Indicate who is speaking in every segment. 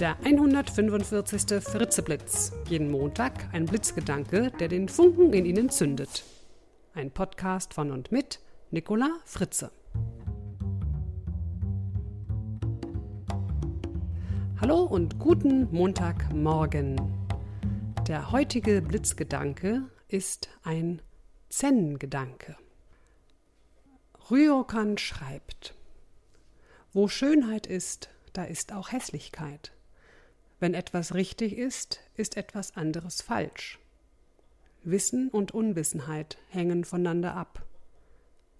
Speaker 1: Der 145. Fritzeblitz. Jeden Montag ein Blitzgedanke, der den Funken in Ihnen zündet. Ein Podcast von und mit Nicola Fritze. Hallo und guten Montagmorgen. Der heutige Blitzgedanke ist ein Zen-Gedanke. Ryokan schreibt, Wo Schönheit ist, da ist auch Hässlichkeit. Wenn etwas richtig ist, ist etwas anderes falsch. Wissen und Unwissenheit hängen voneinander ab.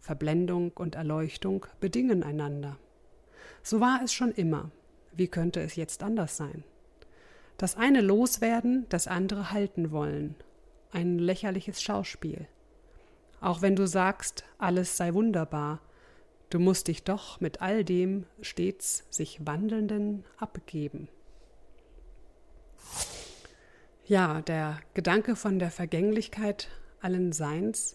Speaker 1: Verblendung und Erleuchtung bedingen einander. So war es schon immer. Wie könnte es jetzt anders sein? Das eine loswerden, das andere halten wollen. Ein lächerliches Schauspiel. Auch wenn du sagst, alles sei wunderbar, du musst dich doch mit all dem stets sich Wandelnden abgeben. Ja, der Gedanke von der Vergänglichkeit allen Seins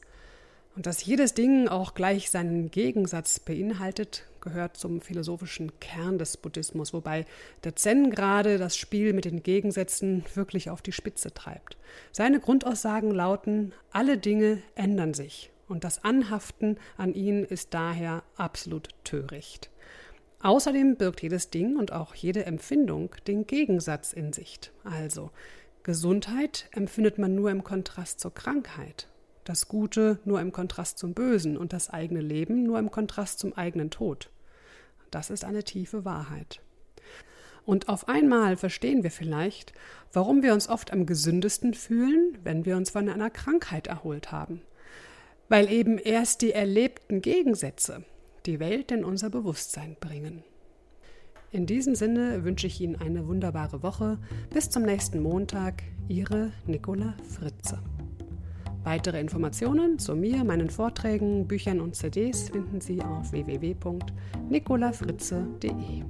Speaker 1: und dass jedes Ding auch gleich seinen Gegensatz beinhaltet, gehört zum philosophischen Kern des Buddhismus, wobei der Zen gerade das Spiel mit den Gegensätzen wirklich auf die Spitze treibt. Seine Grundaussagen lauten, alle Dinge ändern sich und das Anhaften an ihnen ist daher absolut töricht. Außerdem birgt jedes Ding und auch jede Empfindung den Gegensatz in sich. Also Gesundheit empfindet man nur im Kontrast zur Krankheit, das Gute nur im Kontrast zum Bösen und das eigene Leben nur im Kontrast zum eigenen Tod. Das ist eine tiefe Wahrheit. Und auf einmal verstehen wir vielleicht, warum wir uns oft am gesündesten fühlen, wenn wir uns von einer Krankheit erholt haben. Weil eben erst die erlebten Gegensätze die Welt in unser Bewusstsein bringen. In diesem Sinne wünsche ich Ihnen eine wunderbare Woche. Bis zum nächsten Montag, Ihre Nicola Fritze. Weitere Informationen zu mir, meinen Vorträgen, Büchern und CDs finden Sie auf www.nicolafritze.de.